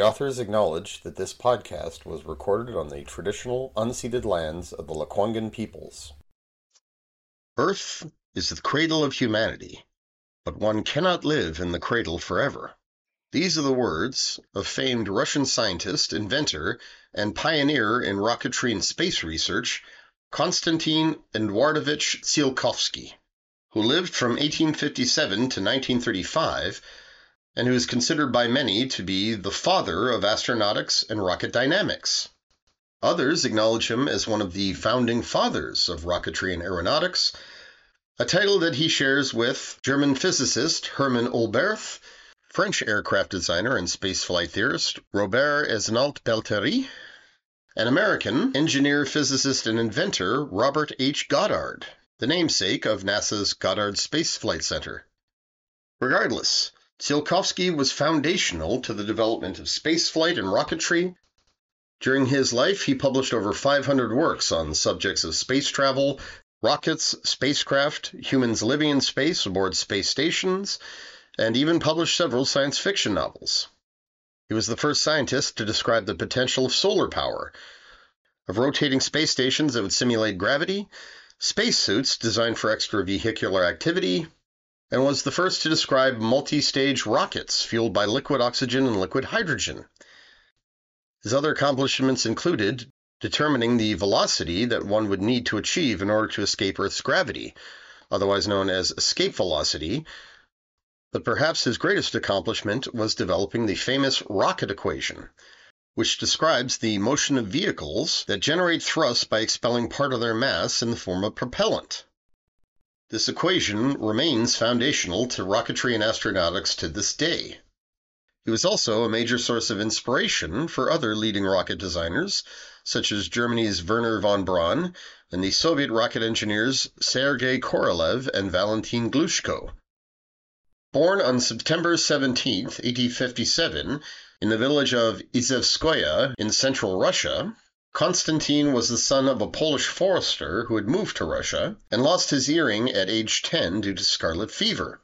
The authors acknowledge that this podcast was recorded on the traditional unceded lands of the Lekwungen peoples. Earth is the cradle of humanity, but one cannot live in the cradle forever. These are the words of famed Russian scientist, inventor, and pioneer in rocketry and space research, Konstantin Eduardovich Tsiolkovsky, who lived from 1857 to 1935 and who is considered by many to be the father of astronautics and rocket dynamics. Others acknowledge him as one of the founding fathers of rocketry and aeronautics, a title that he shares with German physicist Hermann Oberth French aircraft designer and spaceflight theorist Robert Esnault Pelterie, and American engineer, physicist, and inventor Robert H. Goddard, the namesake of NASA's Goddard Space Flight Center. Regardless, Tsiolkovsky was foundational to the development of spaceflight and rocketry. During his life, he published over 500 works on subjects of space travel, rockets, spacecraft, humans living in space aboard space stations, and even published several science fiction novels. He was the first scientist to describe the potential of solar power, of rotating space stations that would simulate gravity, spacesuits designed for extravehicular activity, and was the first to describe multi stage rockets fueled by liquid oxygen and liquid hydrogen. His other accomplishments included determining the velocity that one would need to achieve in order to escape Earth's gravity, otherwise known as escape velocity, but perhaps his greatest accomplishment was developing the famous rocket equation, which describes the motion of vehicles that generate thrust by expelling part of their mass in the form of propellant. This equation remains foundational to rocketry and astronautics to this day. He was also a major source of inspiration for other leading rocket designers, such as Germany's Wernher von Braun and the Soviet rocket engineers Sergei Korolev and Valentin Glushko, Born on September 17, 1857, in the village of Izhevskoye in central Russia, Konstantin was the son of a Polish forester who had moved to Russia and lost his hearing at age 10 due to scarlet fever.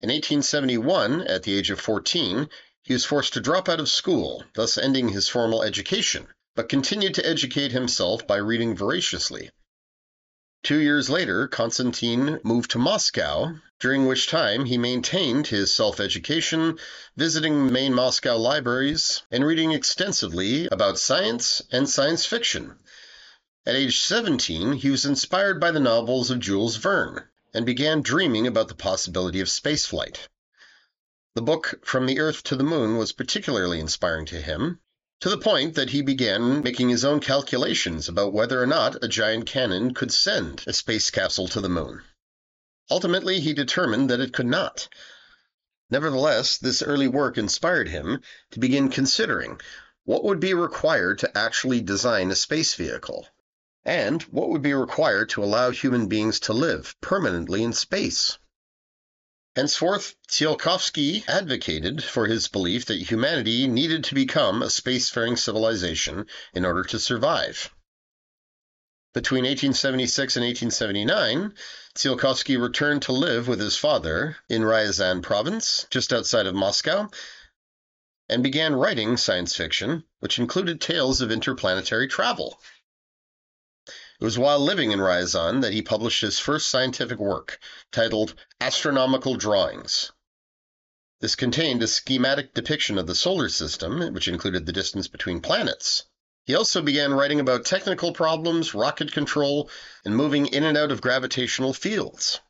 In 1871, at the age of 14, he was forced to drop out of school, thus ending his formal education, but continued to educate himself by reading voraciously. Two years later, Konstantin moved to Moscow, during which time he maintained his self education, visiting main Moscow libraries, and reading extensively about science and science fiction. At age 17, he was inspired by the novels of Jules Verne and began dreaming about the possibility of spaceflight. The book From the Earth to the Moon was particularly inspiring to him, to the point that he began making his own calculations about whether or not a giant cannon could send a space capsule to the moon. Ultimately, he determined that it could not. Nevertheless, this early work inspired him to begin considering what would be required to actually design a space vehicle, and what would be required to allow human beings to live permanently in space. Henceforth, Tsiolkovsky advocated for his belief that humanity needed to become a spacefaring civilization in order to survive. Between 1876 and 1879, Tsiolkovsky returned to live with his father in Ryazan province, just outside of Moscow, and began writing science fiction, which included tales of interplanetary travel. It was while living in Ryazan that he published his first scientific work, titled Astronomical Drawings. This contained a schematic depiction of the solar system, which included the distance between planets. He also began writing about technical problems, rocket control, and moving in and out of gravitational fields.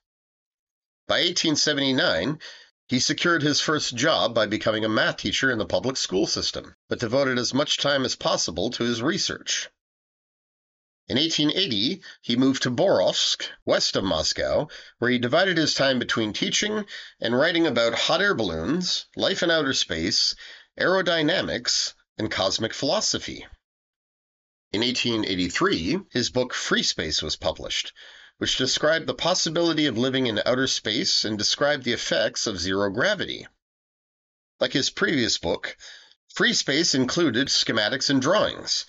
By 1879, he secured his first job by becoming a math teacher in the public school system, but devoted as much time as possible to his research. In 1880, he moved to Borovsk, west of Moscow, where he divided his time between teaching and writing about hot air balloons, life in outer space, aerodynamics, and cosmic philosophy. In 1883, his book Free Space was published, which described the possibility of living in outer space and described the effects of zero gravity. Like his previous book, Free Space included schematics and drawings,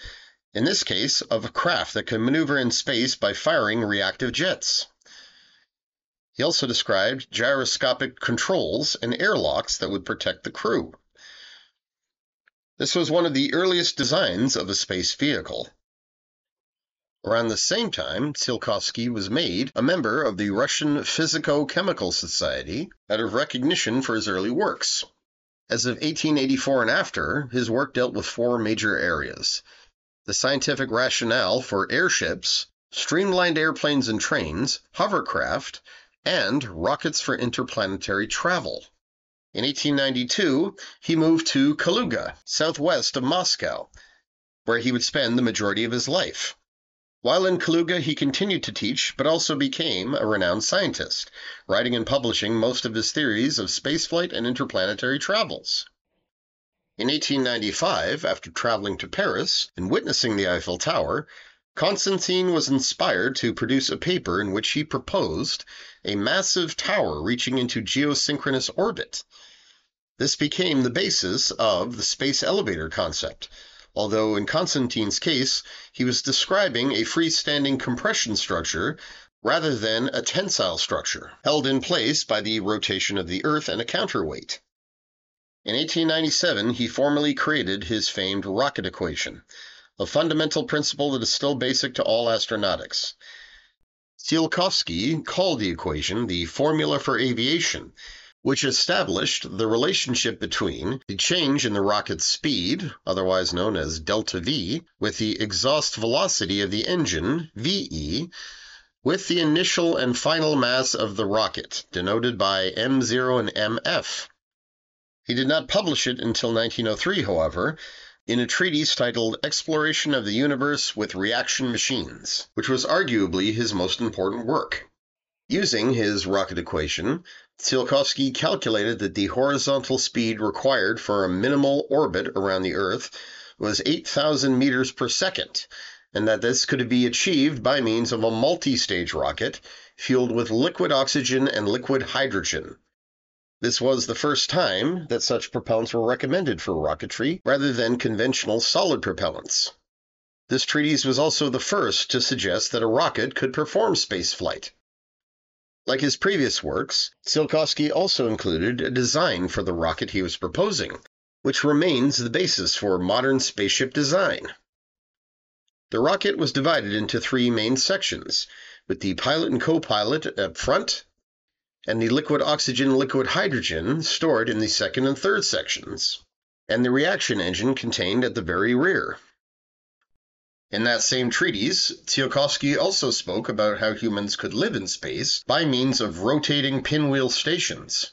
in this case of a craft that can maneuver in space by firing reactive jets. He also described gyroscopic controls and airlocks that would protect the crew. This was one of the earliest designs of a space vehicle. Around the same time, Tsiolkovsky was made a member of the Russian Physico-Chemical Society out of recognition for his early works. As of 1884 and after, his work dealt with four major areas the scientific rationale for airships, streamlined airplanes and trains, hovercraft, and rockets for interplanetary travel. In 1892, he moved to Kaluga, southwest of Moscow, where he would spend the majority of his life. While in Kaluga, he continued to teach, but also became a renowned scientist, writing and publishing most of his theories of spaceflight and interplanetary travels. In 1895, after traveling to Paris and witnessing the Eiffel Tower, Constantine was inspired to produce a paper in which he proposed a massive tower reaching into geosynchronous orbit. This became the basis of the space elevator concept, although in Constantine's case, he was describing a freestanding compression structure rather than a tensile structure, held in place by the rotation of the Earth and a counterweight. In 1897, he formally created his famed rocket equation, a fundamental principle that is still basic to all astronautics. Tsiolkovsky called the equation the formula for aviation, which established the relationship between the change in the rocket's speed, otherwise known as delta V, with the exhaust velocity of the engine, VE, with the initial and final mass of the rocket, denoted by M0 and MF. He did not publish it until 1903, however, in a treatise titled Exploration of the Universe with Reaction Machines, which was arguably his most important work. Using his rocket equation, Tsiolkovsky calculated that the horizontal speed required for a minimal orbit around the Earth was 8,000 meters per second, and that this could be achieved by means of a multi-stage rocket fueled with liquid oxygen and liquid hydrogen. This was the first time that such propellants were recommended for rocketry rather than conventional solid propellants. This treatise was also the first to suggest that a rocket could perform spaceflight. Like his previous works, Tsiolkovsky also included a design for the rocket he was proposing, which remains the basis for modern spaceship design. The rocket was divided into three main sections, with the pilot and co-pilot up front and the liquid oxygen liquid hydrogen stored in the second and third sections, and the reaction engine contained at the very rear. In that same treatise, Tsiolkovsky also spoke about how humans could live in space by means of rotating pinwheel stations.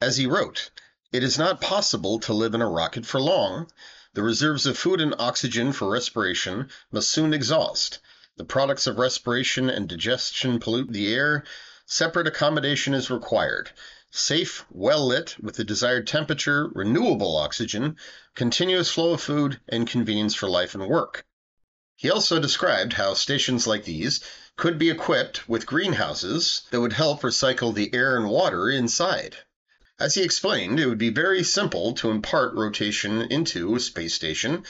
As he wrote, it is not possible to live in a rocket for long. The reserves of food and oxygen for respiration must soon exhaust. The products of respiration and digestion pollute the air, Separate accommodation is required. Safe, well lit, with the desired temperature, renewable oxygen, continuous flow of food, and convenience for life and work. He also described how stations like these could be equipped with greenhouses that would help recycle the air and water inside. As he explained, it would be very simple to impart rotation into a space station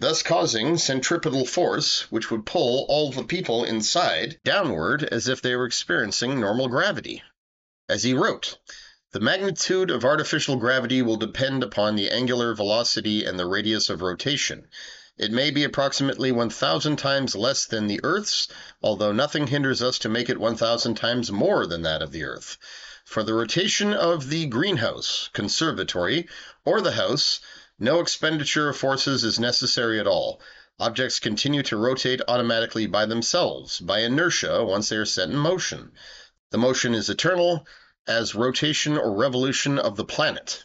thus causing centripetal force, which would pull all the people inside downward as if they were experiencing normal gravity. As he wrote, the magnitude of artificial gravity will depend upon the angular velocity and the radius of rotation. It may be approximately 1,000 times less than the Earth's, although nothing hinders us to make it 1,000 times more than that of the Earth. For the rotation of the greenhouse, conservatory, or the house, no expenditure of forces is necessary at all. Objects continue to rotate automatically by themselves, by inertia, once they are set in motion. The motion is eternal, as rotation or revolution of the planet.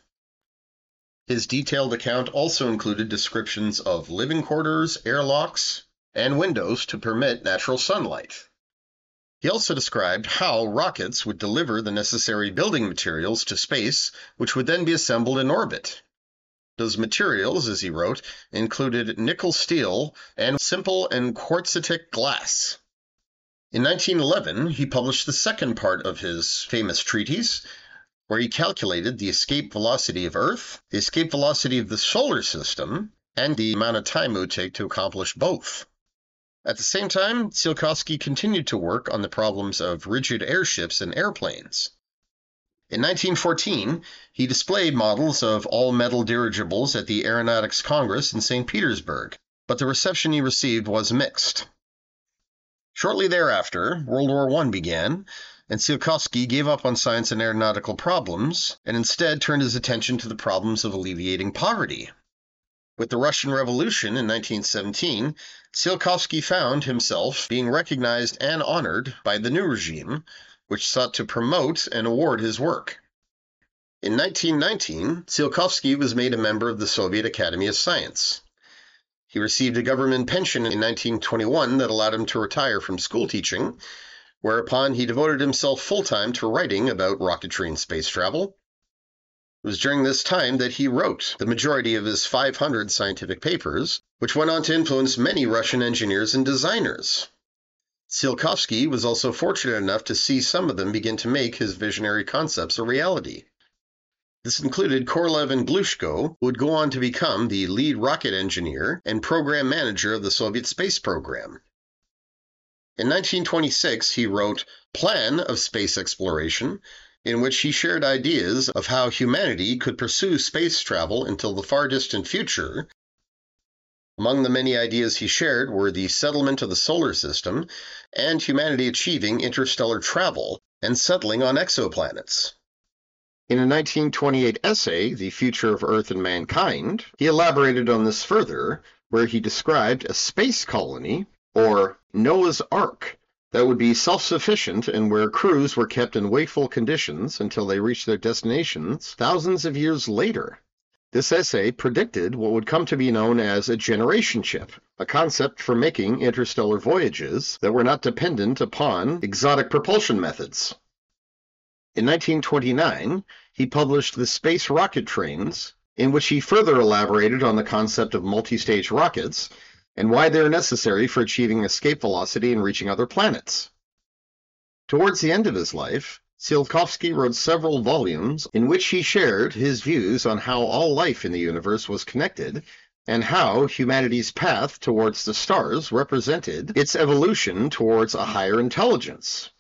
His detailed account also included descriptions of living quarters, airlocks, and windows to permit natural sunlight. He also described how rockets would deliver the necessary building materials to space, which would then be assembled in orbit. Those materials, as he wrote, included nickel steel and simple and quartzitic glass. In 1911, he published the second part of his famous treatise, where he calculated the escape velocity of Earth, the escape velocity of the solar system, and the amount of time it would take to accomplish both. At the same time, Tsiolkovsky continued to work on the problems of rigid airships and airplanes. In 1914, he displayed models of all metal dirigibles at the Aeronautics Congress in St. Petersburg, but the reception he received was mixed. Shortly thereafter, World War I began, and Tsiolkovsky gave up on science and aeronautical problems and instead turned his attention to the problems of alleviating poverty. With the Russian Revolution in 1917, Tsiolkovsky found himself being recognized and honored by the new regime, which sought to promote and award his work. In 1919, Tsiolkovsky was made a member of the Soviet Academy of Science. He received a government pension in 1921 that allowed him to retire from school teaching, whereupon he devoted himself full time to writing about rocketry and space travel. It was during this time that he wrote the majority of his 500 scientific papers, which went on to influence many Russian engineers and designers. Tsiolkovsky was also fortunate enough to see some of them begin to make his visionary concepts a reality. This included Korolev and Glushko, who would go on to become the lead rocket engineer and program manager of the Soviet space program. In 1926, he wrote Plan of Space Exploration, in which he shared ideas of how humanity could pursue space travel until the far distant future. Among the many ideas he shared were the settlement of the solar system and humanity achieving interstellar travel and settling on exoplanets. In a 1928 essay, The Future of Earth and Mankind, he elaborated on this further, where he described a space colony, or Noah's Ark, that would be self sufficient and where crews were kept in wakeful conditions until they reached their destinations thousands of years later. This essay predicted what would come to be known as a generation ship, a concept for making interstellar voyages that were not dependent upon exotic propulsion methods. In 1929, he published The Space Rocket Trains, in which he further elaborated on the concept of multi-stage rockets and why they are necessary for achieving escape velocity and reaching other planets. Towards the end of his life, Tsiolkovsky wrote several volumes in which he shared his views on how all life in the universe was connected and how humanity's path towards the stars represented its evolution towards a higher intelligence.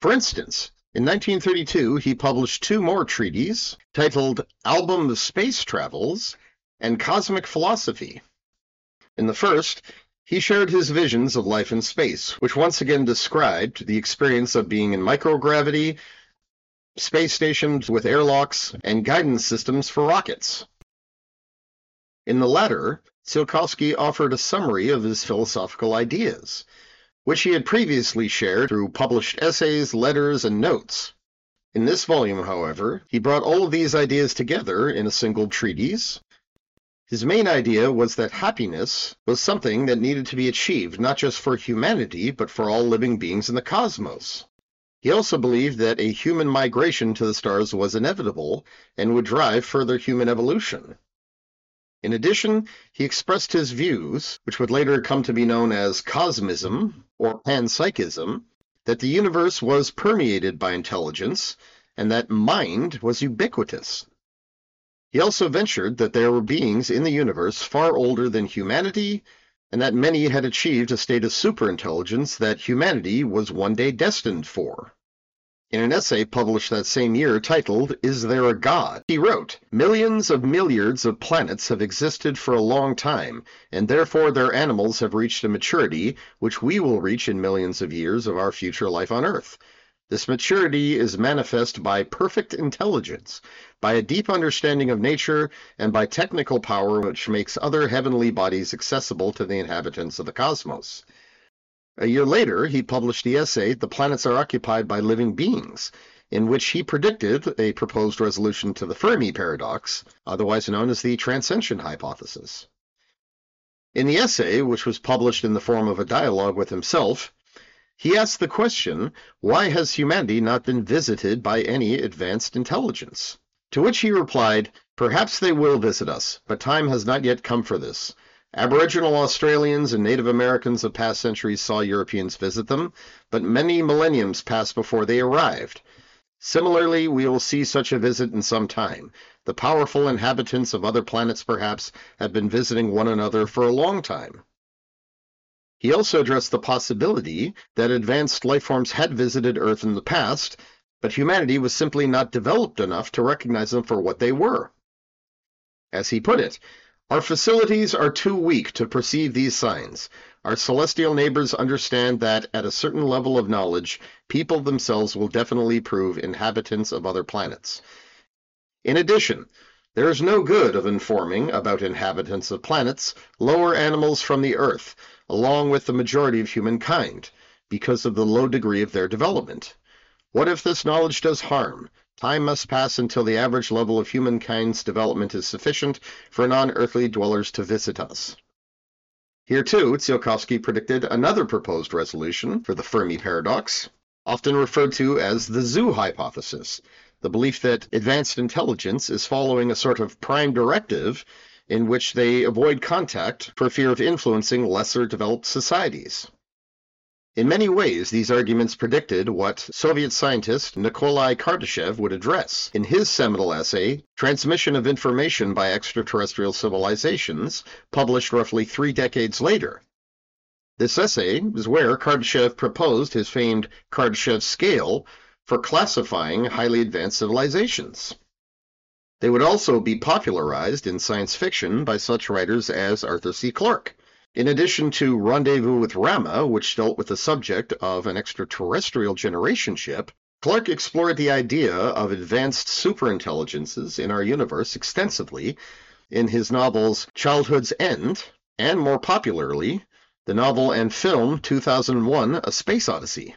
For instance, in 1932, he published two more treatises titled Album of Space Travels and Cosmic Philosophy. In the first, he shared his visions of life in space, which once again described the experience of being in microgravity, space stations with airlocks, and guidance systems for rockets. In the latter, Tsiolkovsky offered a summary of his philosophical ideas, which he had previously shared through published essays, letters, and notes. In this volume, however, he brought all of these ideas together in a single treatise. His main idea was that happiness was something that needed to be achieved not just for humanity, but for all living beings in the cosmos. He also believed that a human migration to the stars was inevitable and would drive further human evolution. In addition, he expressed his views, which would later come to be known as cosmism or panpsychism, that the universe was permeated by intelligence and that mind was ubiquitous. He also ventured that there were beings in the universe far older than humanity and that many had achieved a state of superintelligence that humanity was one day destined for. In an essay published that same year titled, Is There a God? he wrote, Millions of milliards of planets have existed for a long time, and therefore their animals have reached a maturity which we will reach in millions of years of our future life on Earth. This maturity is manifest by perfect intelligence, by a deep understanding of nature, and by technical power which makes other heavenly bodies accessible to the inhabitants of the cosmos. A year later, he published the essay The Planets Are Occupied by Living Beings, in which he predicted a proposed resolution to the Fermi paradox, otherwise known as the transcension hypothesis. In the essay, which was published in the form of a dialogue with himself, he asked the question, why has humanity not been visited by any advanced intelligence? To which he replied, perhaps they will visit us, but time has not yet come for this. Aboriginal Australians and Native Americans of past centuries saw Europeans visit them, but many millenniums passed before they arrived. Similarly, we will see such a visit in some time. The powerful inhabitants of other planets, perhaps, have been visiting one another for a long time. He also addressed the possibility that advanced life forms had visited Earth in the past, but humanity was simply not developed enough to recognize them for what they were. As he put it, our facilities are too weak to perceive these signs. Our celestial neighbors understand that at a certain level of knowledge, people themselves will definitely prove inhabitants of other planets. In addition, there is no good of informing about inhabitants of planets lower animals from the Earth, along with the majority of humankind, because of the low degree of their development. What if this knowledge does harm? Time must pass until the average level of humankind's development is sufficient for non-earthly dwellers to visit us. Here, too, Tsiolkovsky predicted another proposed resolution for the Fermi paradox, often referred to as the zoo hypothesis, the belief that advanced intelligence is following a sort of prime directive in which they avoid contact for fear of influencing lesser developed societies. In many ways, these arguments predicted what Soviet scientist Nikolai Kardashev would address in his seminal essay, Transmission of Information by Extraterrestrial Civilizations, published roughly three decades later. This essay is where Kardashev proposed his famed Kardashev scale for classifying highly advanced civilizations. They would also be popularized in science fiction by such writers as Arthur C. Clarke. In addition to Rendezvous with Rama, which dealt with the subject of an extraterrestrial generation ship, Clarke explored the idea of advanced superintelligences in our universe extensively in his novels Childhood's End, and more popularly, the novel and film 2001 A Space Odyssey.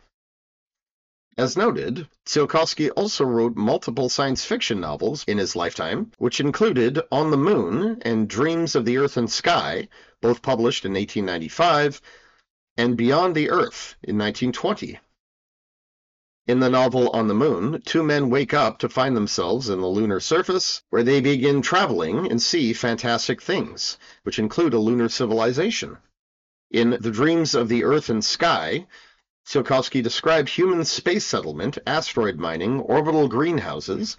As noted, Tsiolkovsky also wrote multiple science fiction novels in his lifetime, which included On the Moon and Dreams of the Earth and Sky, both published in 1895, and Beyond the Earth in 1920. In the novel On the Moon, two men wake up to find themselves in the lunar surface, where they begin traveling and see fantastic things, which include a lunar civilization. In The Dreams of the Earth and Sky, Tsiolkovsky described human space settlement, asteroid mining, orbital greenhouses,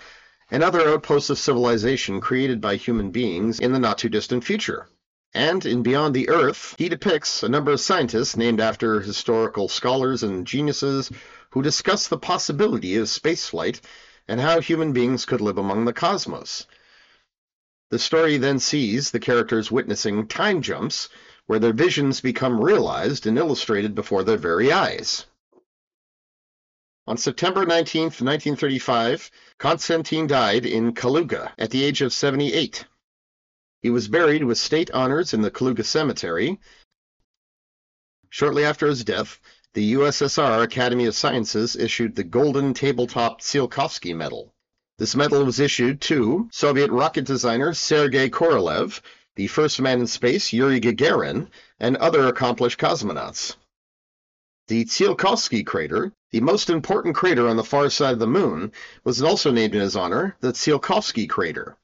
and other outposts of civilization created by human beings in the not-too-distant future. And in Beyond the Earth, he depicts a number of scientists named after historical scholars and geniuses who discuss the possibility of spaceflight and how human beings could live among the cosmos. The story then sees the characters witnessing time jumps where their visions become realized and illustrated before their very eyes. On September 19, 1935, Konstantin died in Kaluga at the age of 78. He was buried with state honors in the Kaluga Cemetery. Shortly after his death, the USSR Academy of Sciences issued the Golden Tabletop Tsiolkovsky Medal. This medal was issued to Soviet rocket designer Sergei Korolev the first man in space, Yuri Gagarin, and other accomplished cosmonauts. The Tsiolkovsky crater, the most important crater on the far side of the moon, was also named in his honor, the Tsiolkovsky crater.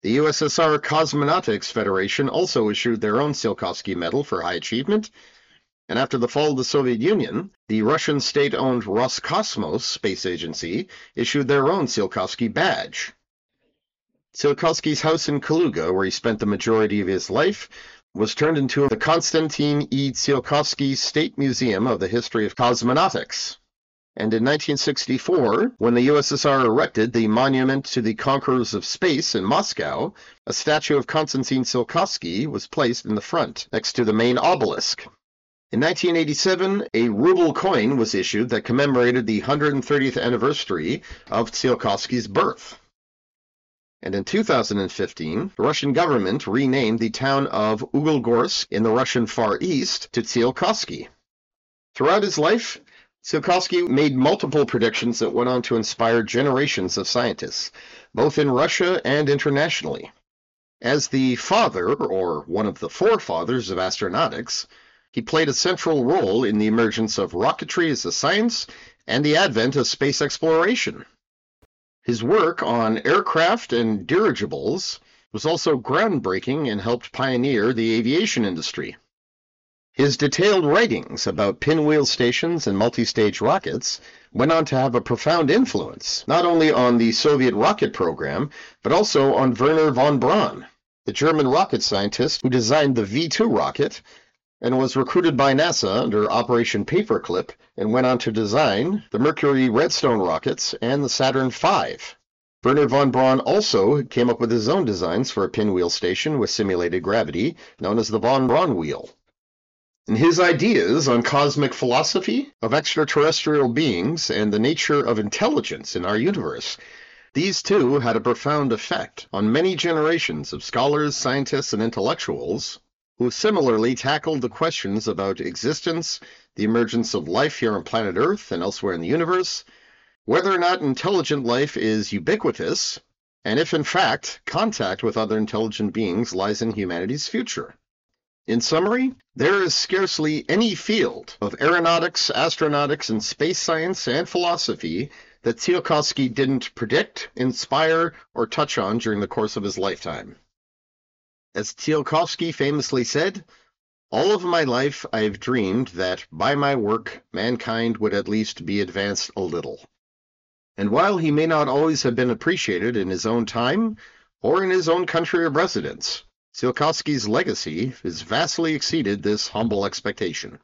The USSR Cosmonautics Federation also issued their own Tsiolkovsky Medal for high achievement, and after the fall of the Soviet Union, the Russian state-owned Roscosmos space agency issued their own Tsiolkovsky badge. Tsiolkovsky's house in Kaluga, where he spent the majority of his life, was turned into the Konstantin E. Tsiolkovsky State Museum of the History of Cosmonautics. And in 1964, when the USSR erected the Monument to the Conquerors of Space in Moscow, a statue of Konstantin Tsiolkovsky was placed in the front, next to the main obelisk. In 1987, a ruble coin was issued that commemorated the 130th anniversary of Tsiolkovsky's birth and in 2015, the Russian government renamed the town of Uglegorsk in the Russian Far East to Tsiolkovsky. Throughout his life, Tsiolkovsky made multiple predictions that went on to inspire generations of scientists, both in Russia and internationally. As the father, or one of the forefathers of astronautics, he played a central role in the emergence of rocketry as a science and the advent of space exploration. His work on aircraft and dirigibles was also groundbreaking and helped pioneer the aviation industry. His detailed writings about pinwheel stations and multi-stage rockets went on to have a profound influence, not only on the Soviet rocket program, but also on Wernher von Braun, the German rocket scientist who designed the V-2 rocket and was recruited by NASA under Operation Paperclip and went on to design the Mercury Redstone rockets and the Saturn V. Wernher von Braun also came up with his own designs for a pinwheel station with simulated gravity, known as the von Braun wheel. And his ideas on cosmic philosophy of extraterrestrial beings and the nature of intelligence in our universe. These too had a profound effect on many generations of scholars, scientists, and intellectuals who similarly tackled the questions about existence, the emergence of life here on planet Earth and elsewhere in the universe, whether or not intelligent life is ubiquitous, and if in fact contact with other intelligent beings lies in humanity's future. In summary, there is scarcely any field of aeronautics, astronautics, and space science and philosophy that Tsiolkovsky didn't predict, inspire, or touch on during the course of his lifetime. As Tsiolkovsky famously said, all of my life I have dreamed that by my work mankind would at least be advanced a little. And while he may not always have been appreciated in his own time or in his own country of residence, Tsiolkovsky's legacy has vastly exceeded this humble expectation.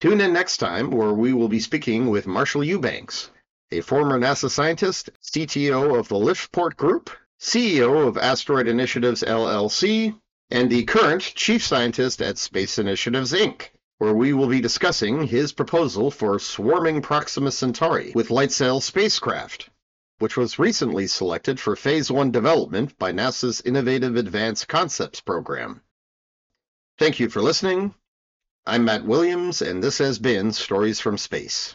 Tune in next time where we will be speaking with Marshall Eubanks, a former NASA scientist, CTO of the Liftport Group, CEO of Asteroid Initiatives LLC, and the current chief scientist at Space Initiatives Inc., where we will be discussing his proposal for swarming Proxima Centauri with light sail spacecraft which was recently selected for Phase 1 development by NASA's Innovative Advanced Concepts program. Thank you for listening. I'm Matt Williams, and this has been Stories from Space.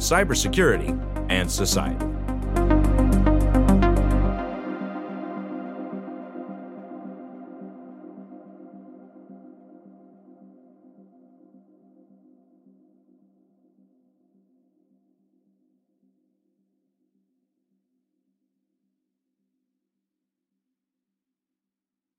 cybersecurity, and society.